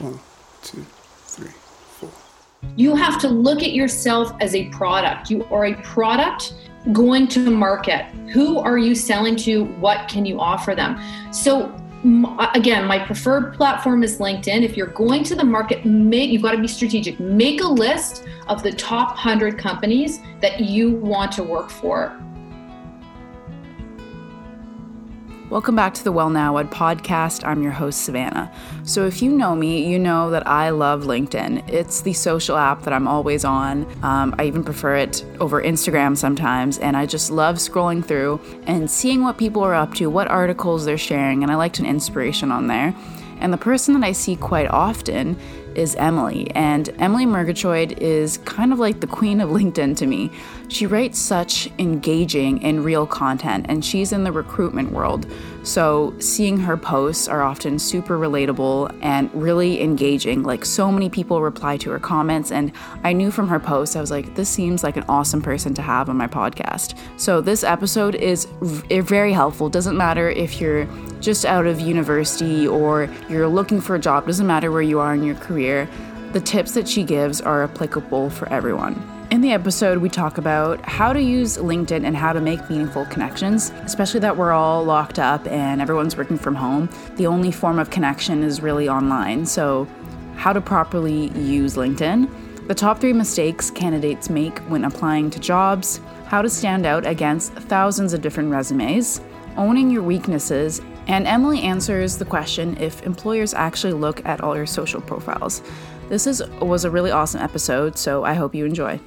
One, two, three, four. You have to look at yourself as a product. You are a product going to market. Who are you selling to? What can you offer them? So again, my preferred platform is LinkedIn. If you're going to the market, make, you've got to be strategic. Make a list of the top 100 companies that you want to work for. Welcome back to the Well Now What podcast. I'm your host, Savannah. So, if you know me, you know that I love LinkedIn. It's the social app that I'm always on. Um, I even prefer it over Instagram sometimes, and I just love scrolling through and seeing what people are up to, what articles they're sharing, and I liked an inspiration on there. And the person that I see quite often is Emily. And Emily Murgatroyd is kind of like the queen of LinkedIn to me. She writes such engaging and real content, and she's in the recruitment world. So seeing her posts are often super relatable and really engaging. Like so many people reply to her comments, and I knew from her posts, I was like, this seems like an awesome person to have on my podcast. So this episode is eh, very helpful. Doesn't matter if you're just out of university or you're looking for a job, doesn't matter where you are in your career. The tips that she gives are applicable for everyone. In the episode, we talk about how to use LinkedIn and how to make meaningful connections, especially that we're all locked up and everyone's working from home. The only form of connection is really online. So, how to properly use LinkedIn, the top three mistakes candidates make when applying to jobs, how to stand out against thousands of different resumes, owning your weaknesses, and Emily answers the question if employers actually look at all your social profiles. This is was a really awesome episode, so I hope you enjoy.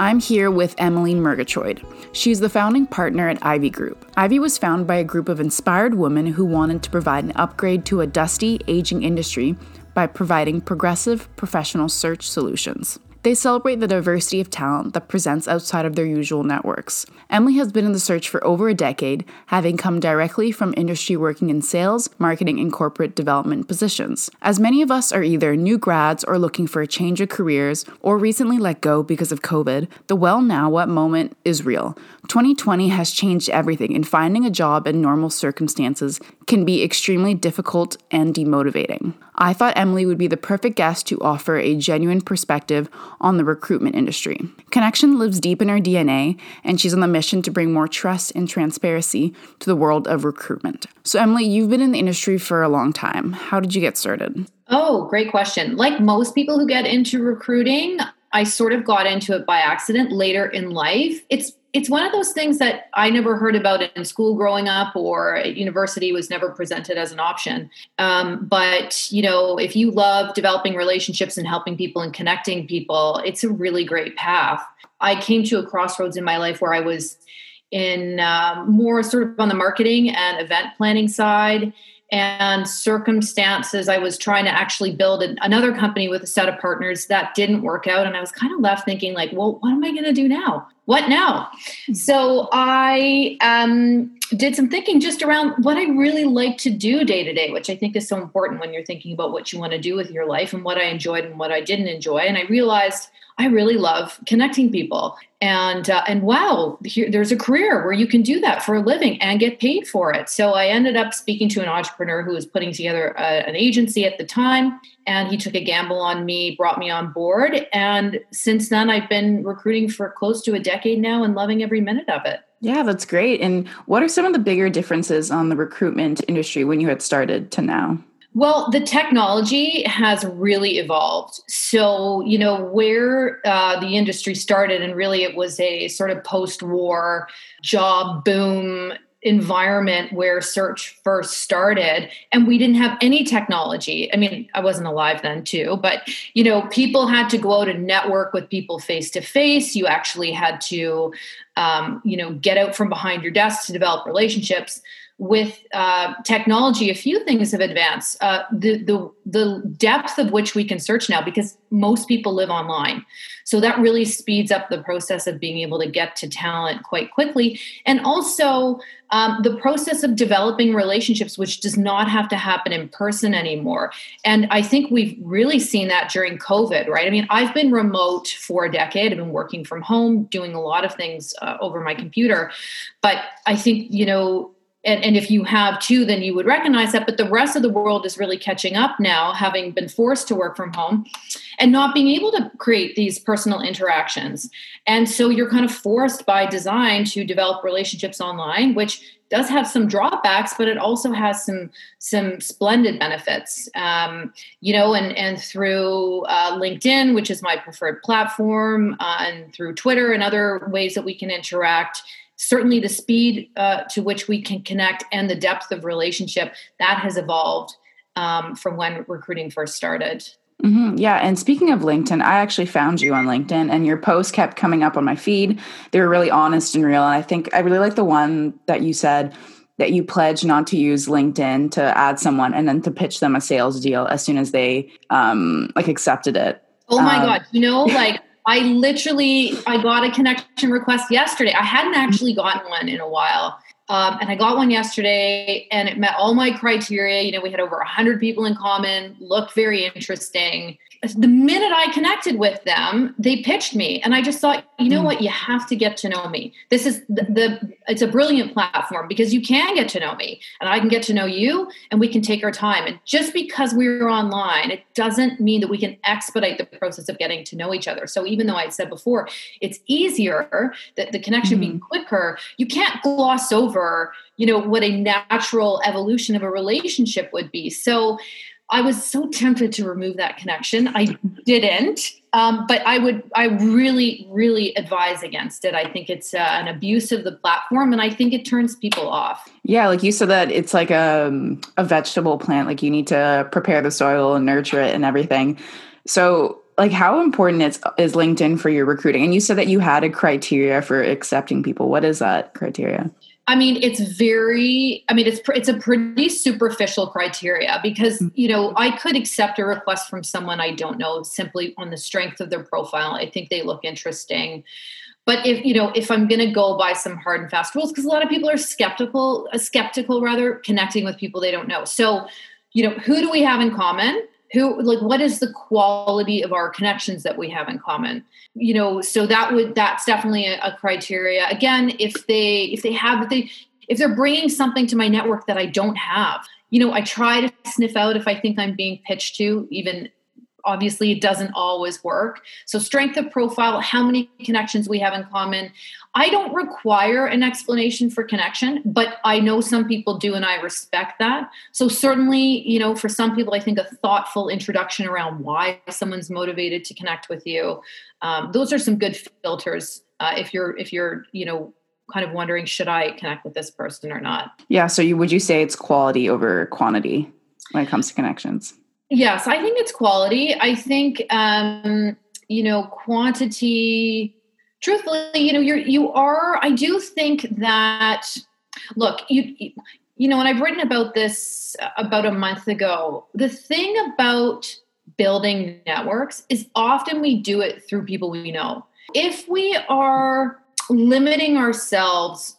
I'm here with Emily Murgatroyd. She's the founding partner at Ivy Group. Ivy was founded by a group of inspired women who wanted to provide an upgrade to a dusty, aging industry by providing progressive professional search solutions. They celebrate the diversity of talent that presents outside of their usual networks. Emily has been in the search for over a decade, having come directly from industry working in sales, marketing, and corporate development positions. As many of us are either new grads or looking for a change of careers, or recently let go because of COVID, the well now what moment is real. 2020 has changed everything, and finding a job in normal circumstances can be extremely difficult and demotivating. I thought Emily would be the perfect guest to offer a genuine perspective on the recruitment industry. Connection lives deep in her DNA, and she's on the mission to bring more trust and transparency to the world of recruitment. So, Emily, you've been in the industry for a long time. How did you get started? Oh, great question. Like most people who get into recruiting, I sort of got into it by accident later in life. It's it's one of those things that I never heard about in school growing up or at university was never presented as an option. Um, but, you know, if you love developing relationships and helping people and connecting people, it's a really great path. I came to a crossroads in my life where I was in uh, more sort of on the marketing and event planning side and circumstances i was trying to actually build an, another company with a set of partners that didn't work out and i was kind of left thinking like well what am i going to do now what now so i um, did some thinking just around what i really like to do day to day which i think is so important when you're thinking about what you want to do with your life and what i enjoyed and what i didn't enjoy and i realized I really love connecting people. And uh, and wow, here, there's a career where you can do that for a living and get paid for it. So I ended up speaking to an entrepreneur who was putting together a, an agency at the time, and he took a gamble on me, brought me on board, and since then I've been recruiting for close to a decade now and loving every minute of it. Yeah, that's great. And what are some of the bigger differences on the recruitment industry when you had started to now? Well, the technology has really evolved. So, you know, where uh, the industry started, and really it was a sort of post war job boom environment where search first started and we didn't have any technology. I mean i wasn't alive then too but you know people had to go out and network with people face to face you actually had to um, you know get out from behind your desk to develop relationships with uh, technology, a few things have advanced. Uh, the, the, the depth of which we can search now, because most people live online. So that really speeds up the process of being able to get to talent quite quickly. And also um, the process of developing relationships, which does not have to happen in person anymore. And I think we've really seen that during COVID, right? I mean, I've been remote for a decade, I've been working from home, doing a lot of things uh, over my computer. But I think, you know, and, and if you have too, then you would recognize that. But the rest of the world is really catching up now, having been forced to work from home and not being able to create these personal interactions. And so you're kind of forced by design to develop relationships online, which does have some drawbacks, but it also has some some splendid benefits. Um, you know, and and through uh, LinkedIn, which is my preferred platform, uh, and through Twitter and other ways that we can interact certainly the speed uh, to which we can connect and the depth of relationship that has evolved um, from when recruiting first started Mm-hmm. Yeah. And speaking of LinkedIn, I actually found you on LinkedIn and your posts kept coming up on my feed. They were really honest and real. And I think I really like the one that you said that you pledge not to use LinkedIn to add someone and then to pitch them a sales deal as soon as they um, like accepted it. Oh my um, God. You know, like I literally I got a connection request yesterday. I hadn't actually gotten one in a while. Um, and I got one yesterday and it met all my criteria. You know, we had over 100 people in common, looked very interesting the minute I connected with them, they pitched me, and I just thought, you know mm. what, you have to get to know me. This is the, the, it's a brilliant platform because you can get to know me, and I can get to know you, and we can take our time. And just because we're online, it doesn't mean that we can expedite the process of getting to know each other. So even though I said before, it's easier that the connection mm-hmm. being quicker, you can't gloss over, you know, what a natural evolution of a relationship would be. So I was so tempted to remove that connection. I didn't, um, but I would. I really, really advise against it. I think it's uh, an abuse of the platform, and I think it turns people off. Yeah, like you said that it's like a um, a vegetable plant. Like you need to prepare the soil and nurture it and everything. So, like, how important is is LinkedIn for your recruiting? And you said that you had a criteria for accepting people. What is that criteria? I mean, it's very. I mean, it's it's a pretty superficial criteria because mm. you know I could accept a request from someone I don't know simply on the strength of their profile. I think they look interesting, but if you know if I'm going to go by some hard and fast rules, because a lot of people are skeptical, uh, skeptical rather, connecting with people they don't know. So, you know, who do we have in common? Who like what is the quality of our connections that we have in common? You know so that would that's definitely a, a criteria. Again if they if they have if they if they're bringing something to my network that i don't have you know i try to sniff out if i think i'm being pitched to even obviously it doesn't always work. So strength of profile how many connections we have in common. I don't require an explanation for connection but i know some people do and i respect that. So certainly you know for some people i think a thoughtful introduction around why someone's motivated to connect with you um, those are some good filters uh, if you're if you're you know kind of wondering should i connect with this person or not? Yeah so you would you say it's quality over quantity when it comes to connections Yes, I think it's quality. I think um, you know quantity. Truthfully, you know, you're you are. I do think that. Look, you you know, and I've written about this about a month ago. The thing about building networks is often we do it through people we know. If we are limiting ourselves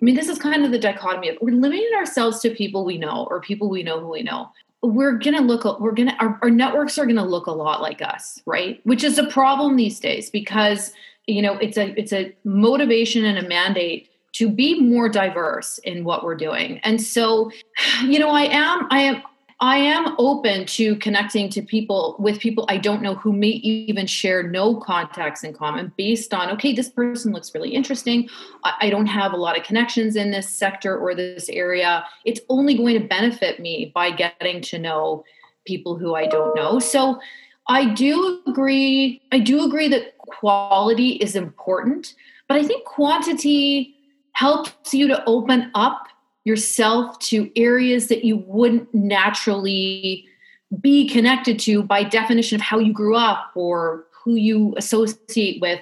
I mean, this is kind of the dichotomy of we're limiting ourselves to people we know or people we know who we know we're gonna look we're gonna our, our networks are gonna look a lot like us right? Which is a problem these days because you know it's a it's a motivation and a mandate to be more diverse in what we're doing. And so you know i am i am I am open to connecting to people with people I don't know who may even share no contacts in common based on, okay, this person looks really interesting. I don't have a lot of connections in this sector or this area. It's only going to benefit me by getting to know people who I don't know. So I do agree. I do agree that quality is important, but I think quantity helps you to open up yourself to areas that you wouldn't naturally be connected to by definition of how you grew up or who you associate with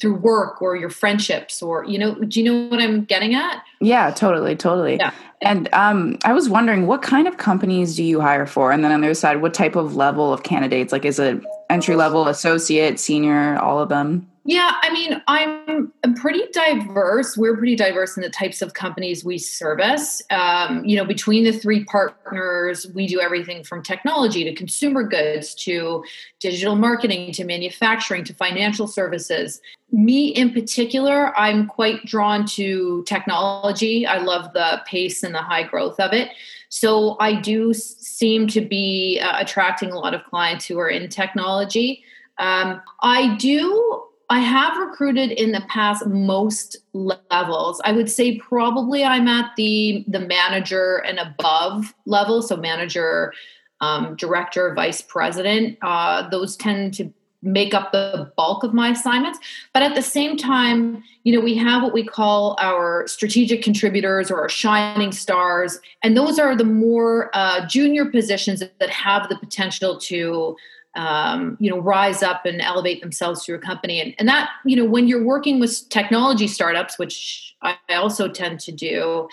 through work or your friendships or you know do you know what i'm getting at? Yeah totally totally. Yeah. and um, i was wondering what kind of companies do you hire for? And then on the other side what type of level of candidates? Like is it entry level associate senior all of them yeah, I mean, I'm, pretty diverse. We're pretty diverse in the types of companies we service. Um, you know, between the three partners, we do everything from technology to consumer goods to digital marketing to manufacturing to financial services. Me in particular, I'm quite drawn to technology. I love the pace and the high growth of it. So I do seem to be uh, attracting a lot of clients who are in technology. Um, I do I have recruited in the past most levels. I would say probably I'm at the the manager and above level, so manager, um, director, vice president. Uh, those tend to make up the bulk of my assignments. But at the same time, you know, we have what we call our strategic contributors or our shining stars, and those are the more uh, junior positions that have the potential to um, you know rise up and elevate themselves through a company and, and that you know when you're working with technology startups which i also tend to do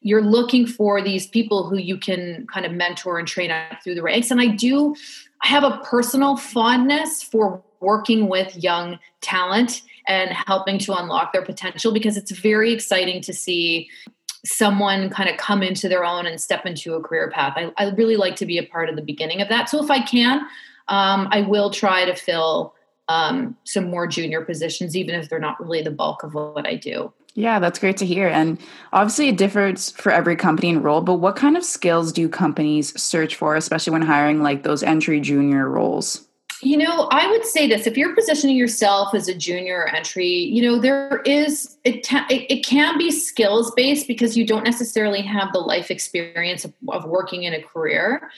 you're looking for these people who you can kind of mentor and train up through the ranks and i do i have a personal fondness for working with young talent and helping to unlock their potential because it's very exciting to see someone kind of come into their own and step into a career path. I, I really like to be a part of the beginning of that. So if I can, um, I will try to fill um, some more junior positions, even if they're not really the bulk of what I do. Yeah, that's great to hear. And obviously, it differs for every company and role, but what kind of skills do companies search for, especially when hiring like those entry junior roles? You know, I would say this if you're positioning yourself as a junior or entry, you know, there is, it, ta- it, it, can be skills based because you don't necessarily have the life experience of, of working in a career.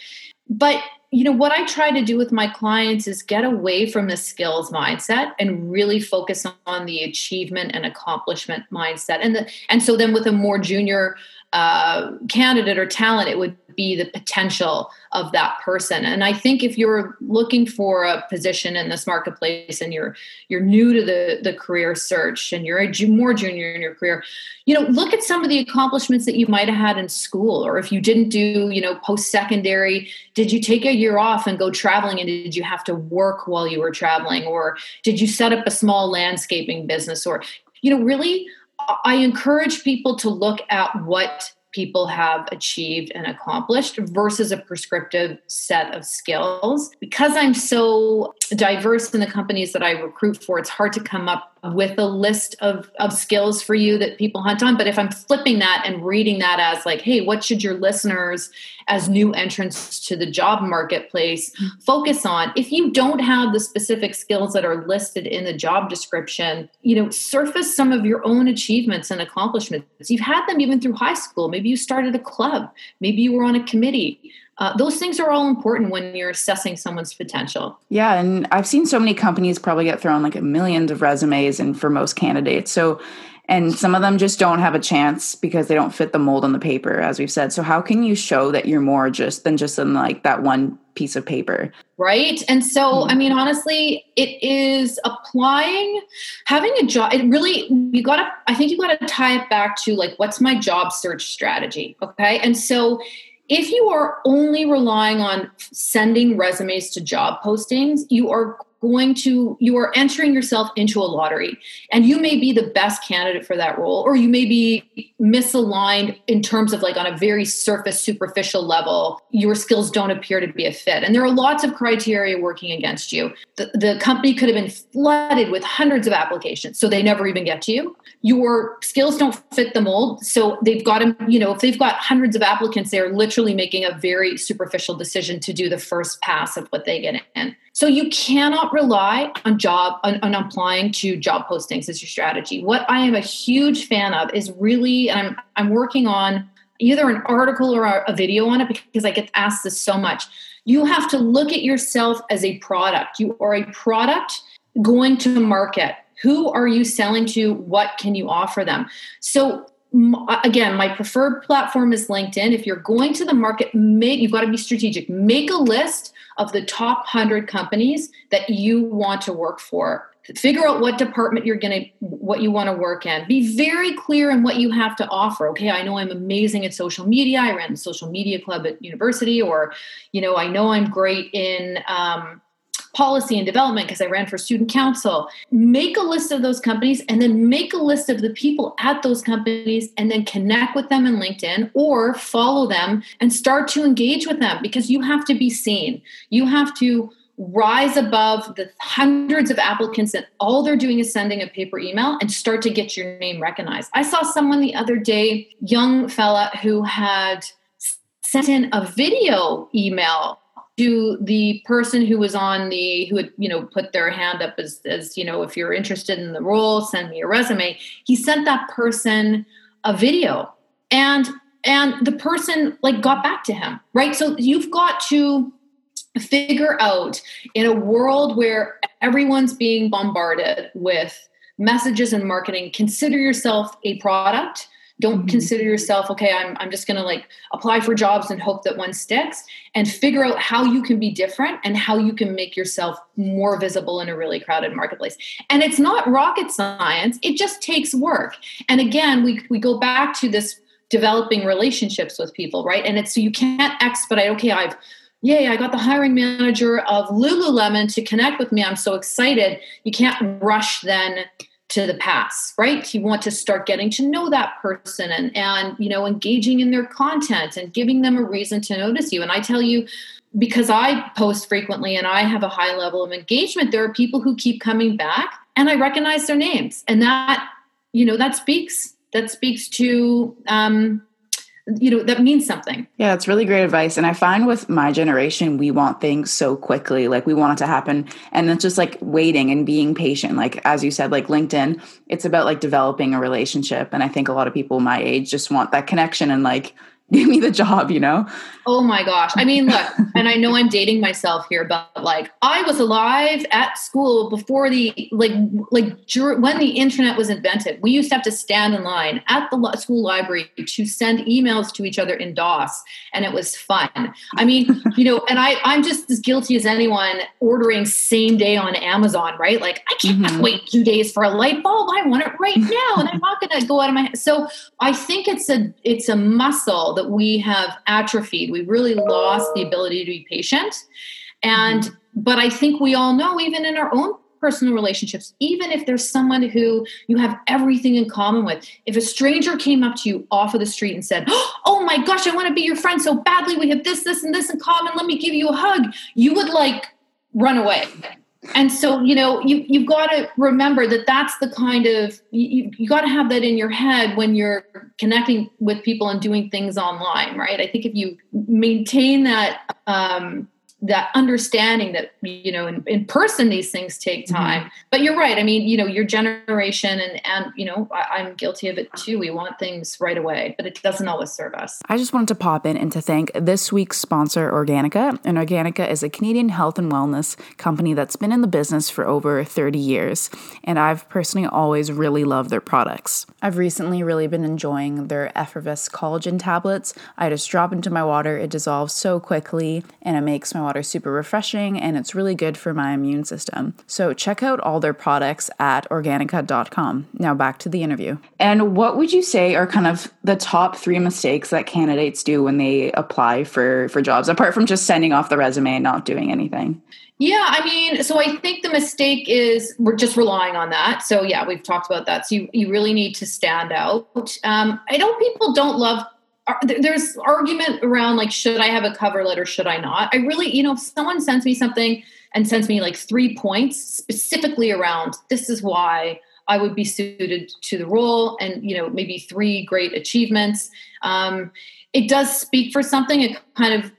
But you know what i try to do with my clients is get away from the skills mindset and really focus on the achievement and accomplishment mindset. And the and so then with a more junior uh, candidate or talent it would be the potential of that person. And i think if you're looking for a position in this marketplace and you're you're new to the the career search and you're a more junior in your career you know look at some of the accomplishments that you might have had in school or if you didn't do you know post secondary did you take a year off and go traveling and did you have to work while you were traveling or did you set up a small landscaping business or you know really I encourage people to look at what people have achieved and accomplished versus a prescriptive set of skills. Because I'm so diverse in the companies that I recruit for, it's hard to come up with a list of, of skills for you that people hunt on. But if I'm flipping that and reading that as like, hey, what should your listeners as new entrants to the job marketplace focus on? If you don't have the specific skills that are listed in the job description, you know, surface some of your own achievements and accomplishments. You've had them even through high school. Maybe you started a club, maybe you were on a committee uh, those things are all important when you're assessing someone's potential. Yeah, and I've seen so many companies probably get thrown like millions of resumes, and for most candidates, so and some of them just don't have a chance because they don't fit the mold on the paper, as we've said. So how can you show that you're more just than just in like that one piece of paper? Right. And so, mm-hmm. I mean, honestly, it is applying, having a job. It really, you got to, I think you got to tie it back to like, what's my job search strategy? Okay. And so if you are only relying on sending resumes to job postings, you are going to you are entering yourself into a lottery. And you may be the best candidate for that role or you may be misaligned in terms of like on a very surface superficial level. Your skills don't appear to be a fit. And there are lots of criteria working against you. The, the company could have been flooded with hundreds of applications so they never even get to you. Your skills don't fit the mold so they've got to you know if they've got hundreds of applicants they're literally making a very superficial decision to do the first pass of what they get in so you cannot rely on job on, on, applying to job postings as your strategy. What I am a huge fan of is really, and I'm I'm working on either an article or a, video on it because I get asked this so much. You have to look at yourself as a product. You are a product going to market. Who are you selling to? What can you offer them? So again my preferred platform is linkedin if you're going to the market make you've got to be strategic make a list of the top 100 companies that you want to work for. Figure out what department you're going to what you want to work in. Be very clear in what you have to offer. Okay i know i'm amazing at social media. I ran the social media club at university or you know i know i'm great in um, policy and development because I ran for student council. Make a list of those companies and then make a list of the people at those companies and then connect with them in LinkedIn or follow them and start to engage with them because you have to be seen. You have to rise above the hundreds of applicants that all they're doing is sending a paper email and start to get your name recognized. I saw someone the other day, young fella who had sent in a video email to the person who was on the who had you know put their hand up as as you know if you're interested in the role send me a resume. He sent that person a video. And and the person like got back to him right? So you've got to figure out in a world where everyone's being bombarded with messages and marketing consider yourself a product don't mm-hmm. consider yourself okay i'm, I'm just going to like apply for jobs and hope that one sticks and figure out how you can be different and how you can make yourself more visible in a really crowded marketplace and it's not rocket science it just takes work and again we, we go back to this developing relationships with people right and it's so you can't expedite okay i've yay, I got the hiring manager of Lululemon to connect with me. I'm so excited. You can't rush then to the past right? You want to start getting to know that person and and you know engaging in their content and giving them a reason to notice you. And I tell you because I post frequently and I have a high level of engagement, there are people who keep coming back and I recognize their names. And that, you know, that speaks that speaks to um, you know that means something. Yeah it's really great advice. And i find with my generation we want things so quickly. Like we want it to happen. And it's just like waiting and being patient. Like as you said like linkedin it's about like developing a relationship. And i think a lot of people my age just want that connection and like give me the job, you know? Oh my gosh. I mean, look, and I know I'm dating myself here, but like I was alive at school before the like like when the internet was invented. We used to have to stand in line at the school library to send emails to each other in DOS, and it was fun. I mean, you know, and I I'm just as guilty as anyone ordering same day on Amazon, right? Like I can't mm-hmm. wait two days for a light bulb. I want it right now, and I'm not going to go out of my head. So I think it's a it's a muscle that we have atrophied. We really lost the ability to be patient. And, mm-hmm. but I think we all know, even in our own personal relationships, even if there's someone who you have everything in common with, if a stranger came up to you off of the street and said, Oh my gosh, I want to be your friend so badly, we have this, this, and this in common, let me give you a hug, you would like run away and so you know you you've got to remember that that's the kind of you, you got to have that in your head when you're connecting with people and doing things online right? I think if you maintain that um, that understanding that you know in, in person these things take mm-hmm. time. Mm-hmm. but you're right. I mean you know your generation and and you know I, am guilty of it too. We want things right away but it doesn't always serve us. I just wanted to pop in and to thank this week's sponsor organika. And organika is a canadian health and wellness company that's been in the business for over 30 years. And i've personally always really loved their products. I've recently really been enjoying their effervesce collagen tablets. I just drop into my water. It dissolves so quickly and it makes my water super refreshing and it's really good for my immune system. So check out all their products at organika.com. Now back to the interview. And what would you say are kind of the top 3 mistakes that candidates do when they apply for for jobs apart from just sending off the resume and not doing anything? Yeah, I mean, so I think the mistake is we're just relying on that. So yeah, we've talked about that. So you, you really need to stand out. Um, I know people don't love there's argument around like should i have a cover letter should i not? I really you know if someone sends me something and sends me like three points specifically around this is why i would be suited to the role and you know maybe three great achievements um, it does speak for something. It kind of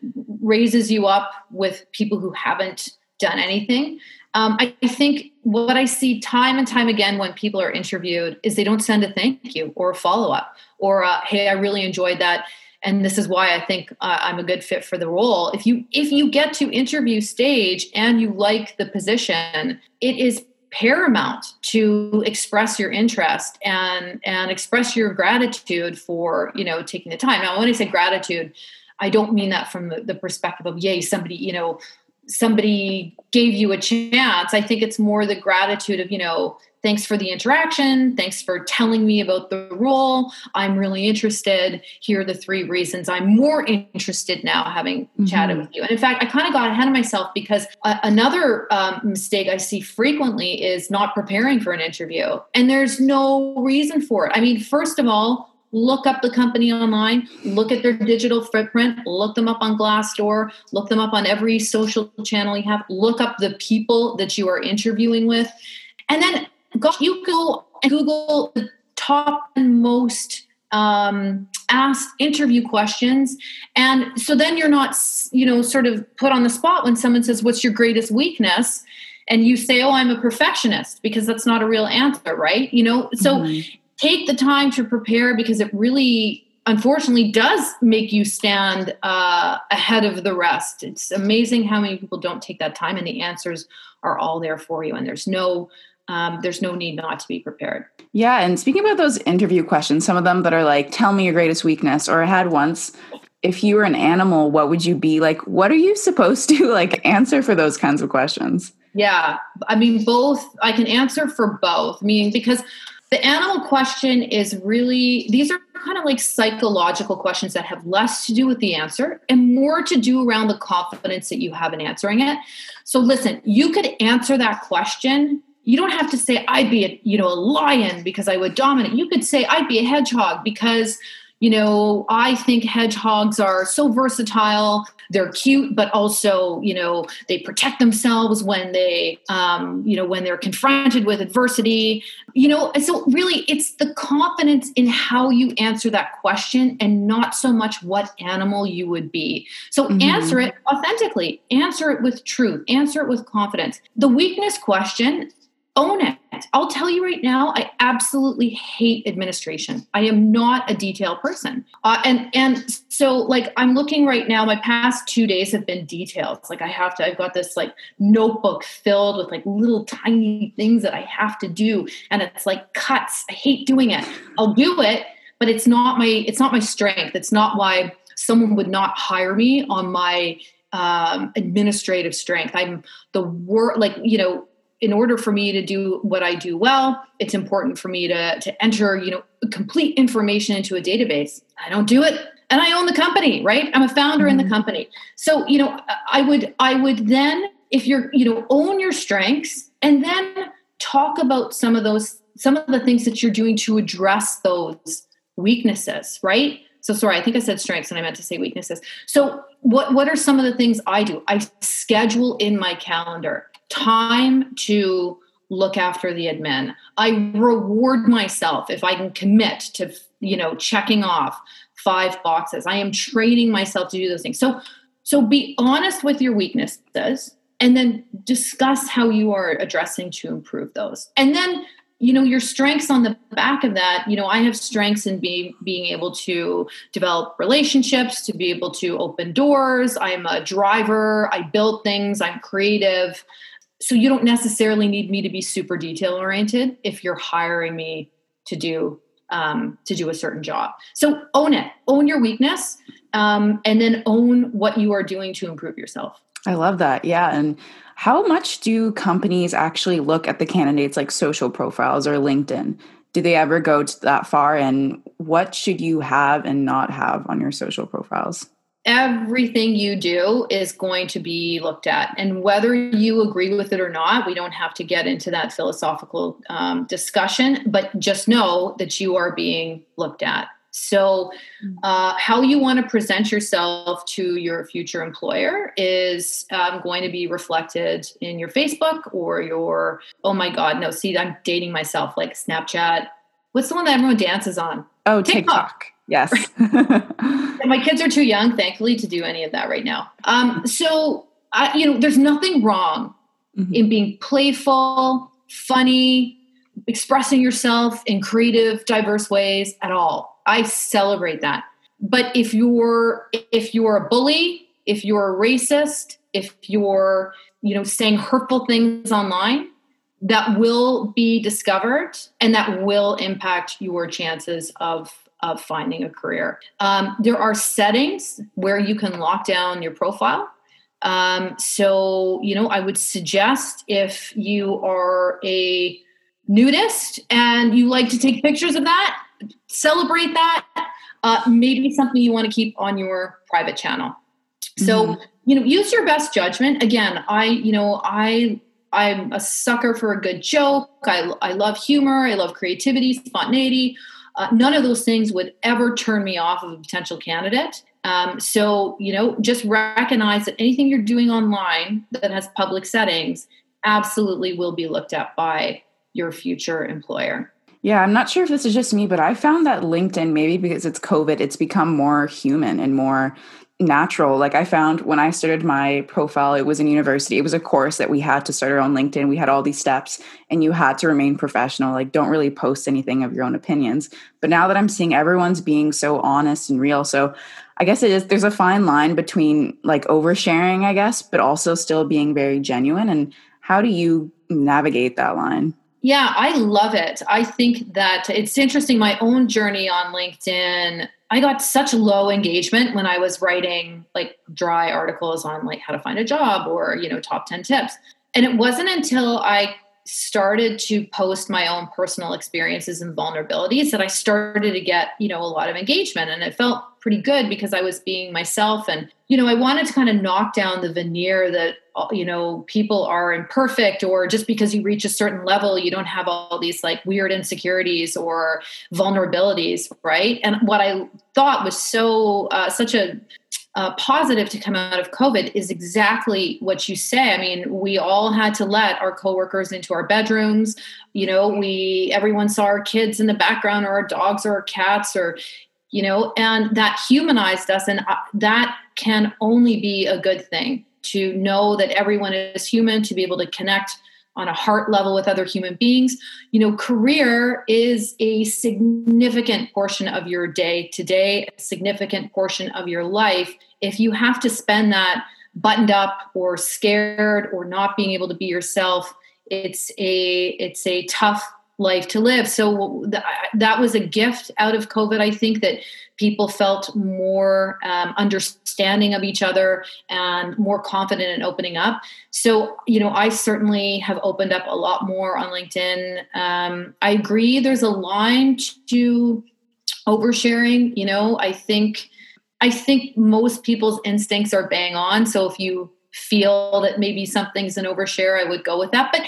raises you up with people who haven't done anything. Um, I, I think what I see time and time again when people are interviewed is they don't send a thank you or a follow up or a, hey, I really enjoyed that, and this is why I think uh, I'm a good fit for the role. If you if you get to interview stage and you like the position, it is paramount to express your interest and and express your gratitude for you know taking the time. Now, when I say gratitude, I don't mean that from the, the perspective of yay somebody you know somebody gave you a chance. I think it's more the gratitude of, you know, thanks for the interaction. Thanks for telling me about the role. I'm really interested. Here are the three reasons I'm more interested now having mm-hmm. chatted with you. And in fact, I kind of got ahead of myself because uh, another um, mistake I see frequently is not preparing for an interview. And there's no reason for it. I mean, first of all, look up the company online, look at their digital footprint, look them up on Glassdoor, look them up on every social channel you have, look up the people that you are interviewing with. And then go, you go and Google the top and most um, asked interview questions. And so then you're not, you know, sort of put on the spot when someone says, What's your greatest weakness? And you say, Oh, I'm a perfectionist, because that's not a real answer, right? You know, so mm-hmm take the time to prepare because it really unfortunately does make you stand uh, ahead of the rest it's amazing how many people don't take that time and the answers are all there for you and there's no um, there's no need not to be prepared yeah and speaking about those interview questions some of them that are like tell me your greatest weakness or i had once if you were an animal what would you be like what are you supposed to like answer for those kinds of questions yeah i mean both i can answer for both I mean because the animal question is really, these are kind of like psychological questions that have less to do with the answer and more to do around the confidence that you have in answering it. So listen, you could answer that question. You don't have to say I'd be a, you know, a lion because I would dominate. You could say I'd be a hedgehog because you know, I think hedgehogs are so versatile. They're cute, but also, you know, they protect themselves when they, um, you know, when they're confronted with adversity. You know, so really, it's the confidence in how you answer that question, and not so much what animal you would be. So mm-hmm. answer it authentically. Answer it with truth. Answer it with confidence. The weakness question own it. I'll tell you right now, I absolutely hate administration. I am not a detail person, uh, and and so like I'm looking right now. My past two days have been details. Like I have to. I've got this like notebook filled with like little tiny things that I have to do, and it's like cuts. I hate doing it. I'll do it, but it's not my it's not my strength. It's not why someone would not hire me on my um, administrative strength. I'm the work like you know in order for me to do what I do well, it's important for me to, to enter, you know, complete information into a database. I don't do it and I own the company, right? I'm a founder mm-hmm. in the mm-hmm. company. So, you know, I would I would then if you're, you know, own your strengths and then talk about some of those some of the things that you're doing to address those weaknesses, right? So sorry, I think I said strengths and I meant to say weaknesses. So what what are some of the things I do? I schedule in my calendar time to look after the admin. I reward myself if I can commit to, you know, checking off five boxes. I am training myself to do those things. So so be honest with your weaknesses and then discuss how you are addressing to improve those. And then you know your strengths on the back of that you know i have strengths in being being able to develop relationships to be able to open doors i'm a driver i build things i'm creative so you don't necessarily need me to be super detail oriented if you're hiring me to do um, to do a certain job. So own it. Own your weakness um, and then own what you are doing to improve yourself. I love that. Yeah and how much do companies actually look at the candidates like social profiles or linkedin? Do they ever go that far? And what should you have and not have on your social profiles everything you do is going to be looked at. And whether you agree with it or not, we don't have to get into that philosophical um, discussion, but just know that you are being looked at. So, mm. uh, how you want to present yourself to your future employer is um, going to be reflected in your Facebook or your, oh my God, no, see, I'm dating myself like Snapchat. What's the one that everyone dances on? Oh, TikTok. TikTok. Yes. my kids are too young, thankfully, to do any of that right now. Um, so, I, you know, there's nothing wrong mm-hmm. in being playful, funny, expressing yourself in creative, diverse ways at all. I celebrate that. But if you're if you're a bully, if you're a racist, if you're you know saying hurtful things online, that will be discovered and that will impact your chances of of finding a career. Um, there are settings where you can lock down your profile. Um, so, you know, I would suggest if you are a nudist and you like to take pictures of that, celebrate that. Uh, maybe something you want to keep on your private channel. So, mm-hmm. you know, use your best judgment. Again, I, you know, I I'm a sucker for a good joke. I, I love humor. I love creativity, spontaneity. Uh, none of those things would ever turn me off of a potential candidate. Um, so, you know, just recognize that anything you're doing online that has public settings absolutely will be looked at by your future employer. Yeah, I'm not sure if this is just me, but I found that LinkedIn, maybe because it's COVID, it's become more human and more natural. Like I found when I started my profile, it was in university. It was a course that we had to start our own LinkedIn. We had all these steps and you had to remain professional. Like don't really post anything of your own opinions. But now that I'm seeing everyone's being so honest and real. So I guess it is there's a fine line between like oversharing, I guess, but also still being very genuine. And how do you navigate that line? Yeah, I love it. I think that it's interesting. My own journey on LinkedIn I got such low engagement when I was writing like dry articles on like how to find a job or, you know, top 10 tips. And it wasn't until I started to post my own personal experiences and vulnerabilities that I started to get, you know, a lot of engagement and it felt pretty good because I was being myself and you know, I wanted to kind of knock down the veneer that uh, you know, people are imperfect or just because you reach a certain level you don't have all these like weird insecurities or vulnerabilities, right? And what I thought was so uh, such a uh, positive to come out of COVID is exactly what you say. I mean, we all had to let our coworkers into our bedrooms. You know, we everyone saw our kids in the background, or our dogs, or our cats, or you know, and that humanized us, and uh, that can only be a good thing. To know that everyone is human, to be able to connect on a heart level with other human beings. You know, career is a significant portion of your day today, a significant portion of your life. If you have to spend that buttoned up or scared or not being able to be yourself, it's a it's a tough life to live. So th- that was a gift out of COVID. I think that people felt more um, understanding of each other and more confident in opening up. So, you know, I certainly have opened up a lot more on LinkedIn. Um, I agree, there's a line to oversharing. You know, I think. I think most people's instincts are bang on. So if you feel that maybe something's an overshare, I would go with that. But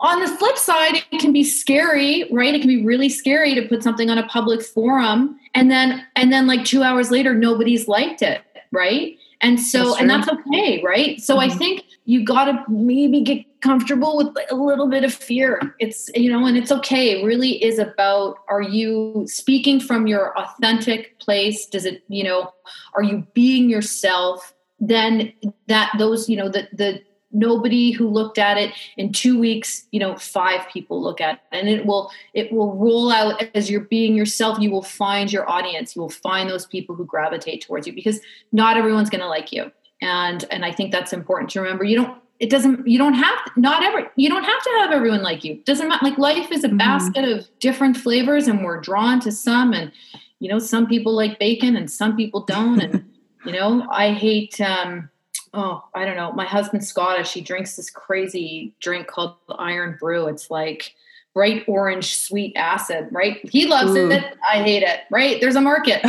on the flip side, it can be scary, right? It can be really scary to put something on a public forum and then and then like 2 hours later nobody's liked it, right? And so that's and that's okay, right? So mm-hmm. I think you got to maybe get comfortable with a little bit of fear. It's you know, and it's okay. It really is about are you speaking from your authentic place? Does it, you know, are you being yourself? Then that those, you know, the the nobody who looked at it. In two weeks you know five people look at it. And it will it will roll out as you're being yourself. You will find your audience. You will find those people who gravitate towards you because not everyone's going to like you. And and i think that's important to remember. You don't it doesn't you don't have not ever you don't have to have everyone like you. Doesn't matter like life is a mm-hmm. basket of different flavors and we're drawn to some and you know some people like bacon and some people don't. And you know i hate um oh, I don't know. My husband's Scottish. He drinks this crazy drink called Irn-Bru. It's like bright orange sweet acid, right? He loves Ooh. it. I hate it, right? There's a market.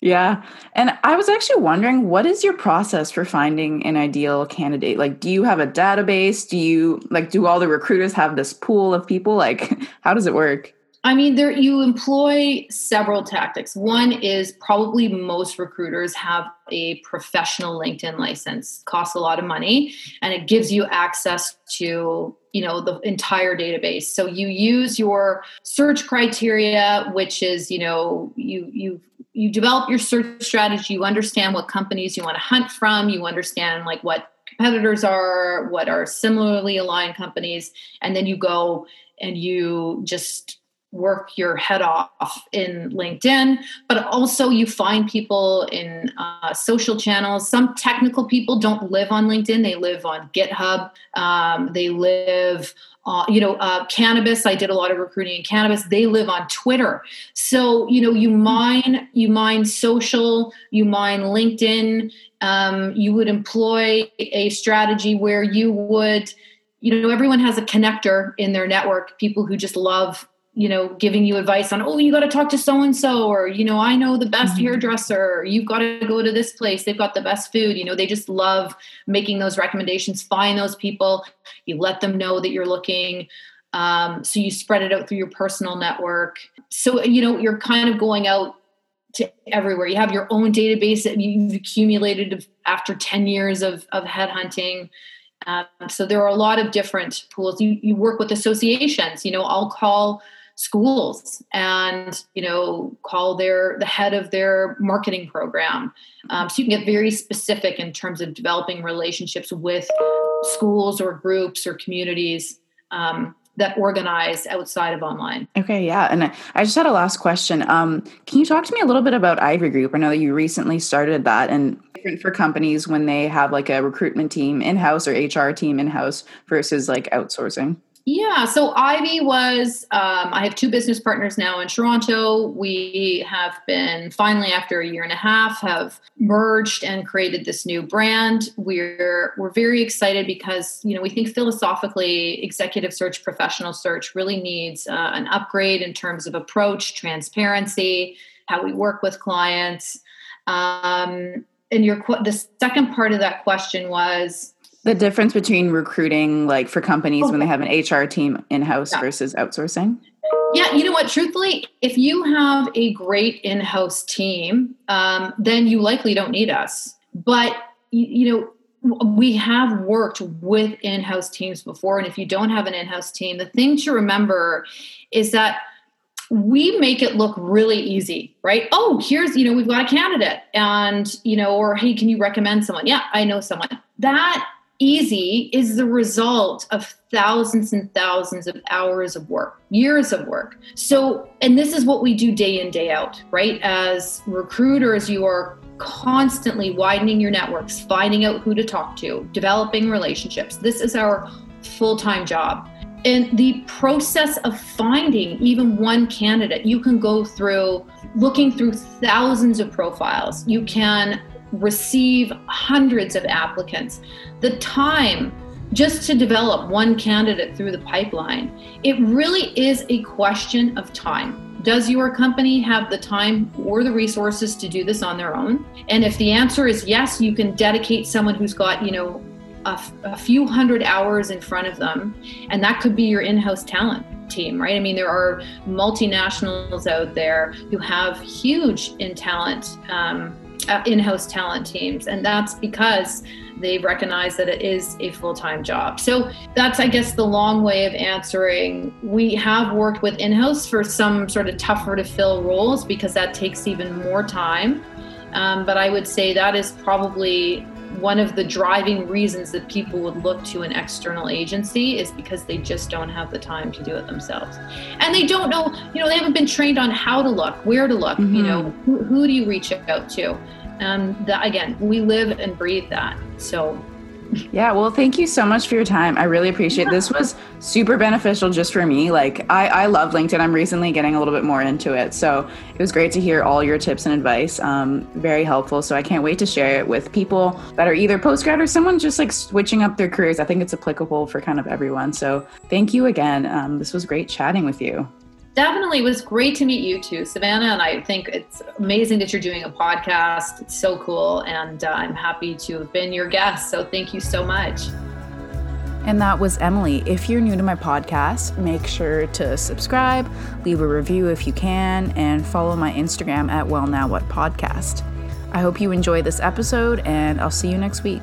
yeah. And I was actually wondering what is your process for finding an ideal candidate? Like, do you have a database? Do you, like, do all the recruiters have this pool of people? Like, how does it work? I mean, there you employ several tactics. One is probably most recruiters have a professional LinkedIn license, costs a lot of money, and it gives you access to you know the entire database. So you use your search criteria, which is you know you you you develop your search strategy. You understand what companies you want to hunt from. You understand like what competitors are, what are similarly aligned companies, and then you go and you just work your head off in LinkedIn, but also you find people in uh, social channels. Some technical people don't live on LinkedIn, they live on GitHub, um, they live uh, you know, uh, cannabis. I did a lot of recruiting in cannabis. They live on Twitter. So, you know, you mine, you mine social, you mine LinkedIn. Um, you would employ a strategy where you would, you know, everyone has a connector in their network, people who just love you know, giving you advice on, oh, you got to talk to so and so, or, you know, I know the best mm-hmm. hairdresser, you've got to go to this place, they've got the best food. You know, they just love making those recommendations. Find those people, you let them know that you're looking. Um, so you spread it out through your personal network. So, you know, you're kind of going out to everywhere. You have your own database that you've accumulated after 10 years of, of headhunting. Um, so there are a lot of different pools. You, you work with associations. You know, I'll call schools and you know call their the head of their marketing program. Um, so you can get very specific in terms of developing relationships with schools or groups or communities um, that organize outside of online. Okay yeah and i just had a last question. Um, can you talk to me a little bit about ivy group? I know that you recently started that and for companies when they have like a recruitment team in-house or hr team in-house versus like outsourcing yeah, so Ivy was, um, I have two business partners now in Toronto. We have been finally, after a year and a half, have merged and created this new brand. We're, we're very excited because, you know, we think philosophically, executive search, professional search really needs uh, an upgrade in terms of approach, transparency, how we work with clients. Um, and your, the second part of that question was, the difference between recruiting like for companies okay. when they have an hr team in-house yeah. versus outsourcing yeah you know what truthfully if you have a great in-house team um, then you likely don't need us but you, you know we have worked with in-house teams before and if you don't have an in-house team the thing to remember is that we make it look really easy, right? Oh, here's, you know, we've got a candidate and, you know, or hey, can you recommend someone? Yeah, I know someone. That easy is the result of thousands and thousands of hours of work, years of work. So, and this is what we do day in, day out, right? As recruiters, you are constantly widening your networks, finding out who to talk to, developing relationships. This is our full time job. And the process of finding even one candidate, you can go through looking through thousands of profiles. You can receive hundreds of applicants. The time just to develop one candidate through the pipeline, it really is a question of time. Does your company have the time or the resources to do this on their own? And if the answer is yes, you can dedicate someone who's got, you know, a, a few hundred hours in front of them, and that could be your in house talent team, right? I mean, there are multinationals out there who have huge in talent um, in-house talent teams and that's because they recognize that it is a full-time job. So that's i guess the long way of answering. We have worked with in-house for some sort of tougher to fill roles because that takes even more time. Um, but i would say that is probably one of the driving reasons that people would look to an external agency is because they just don't have the time to do it themselves. And they don't know you know they haven't been trained on how to look where to look mm-hmm. you know who, who, do you reach out to? Um, that again we live and breathe that. So yeah, well, thank you so much for your time. I really appreciate it. This was super beneficial just for me. Like I, I love LinkedIn. I'm recently getting a little bit more into it. So it was great to hear all your tips and advice. Um, very helpful. So I can't wait to share it with people that are either post grad or someone just like switching up their careers. I think it's applicable for kind of everyone. So thank you again. Um, this was great chatting with you. Definitely. It was great to meet you too, Savannah. And I think it's amazing that you're doing a podcast. It's so cool. And uh, I'm happy to have been your guest. So thank you so much. And that was Emily. If you're new to my podcast, make sure to subscribe, leave a review if you can, and follow my Instagram at Well Now What Podcast. I hope you enjoy this episode, and I'll see you next week.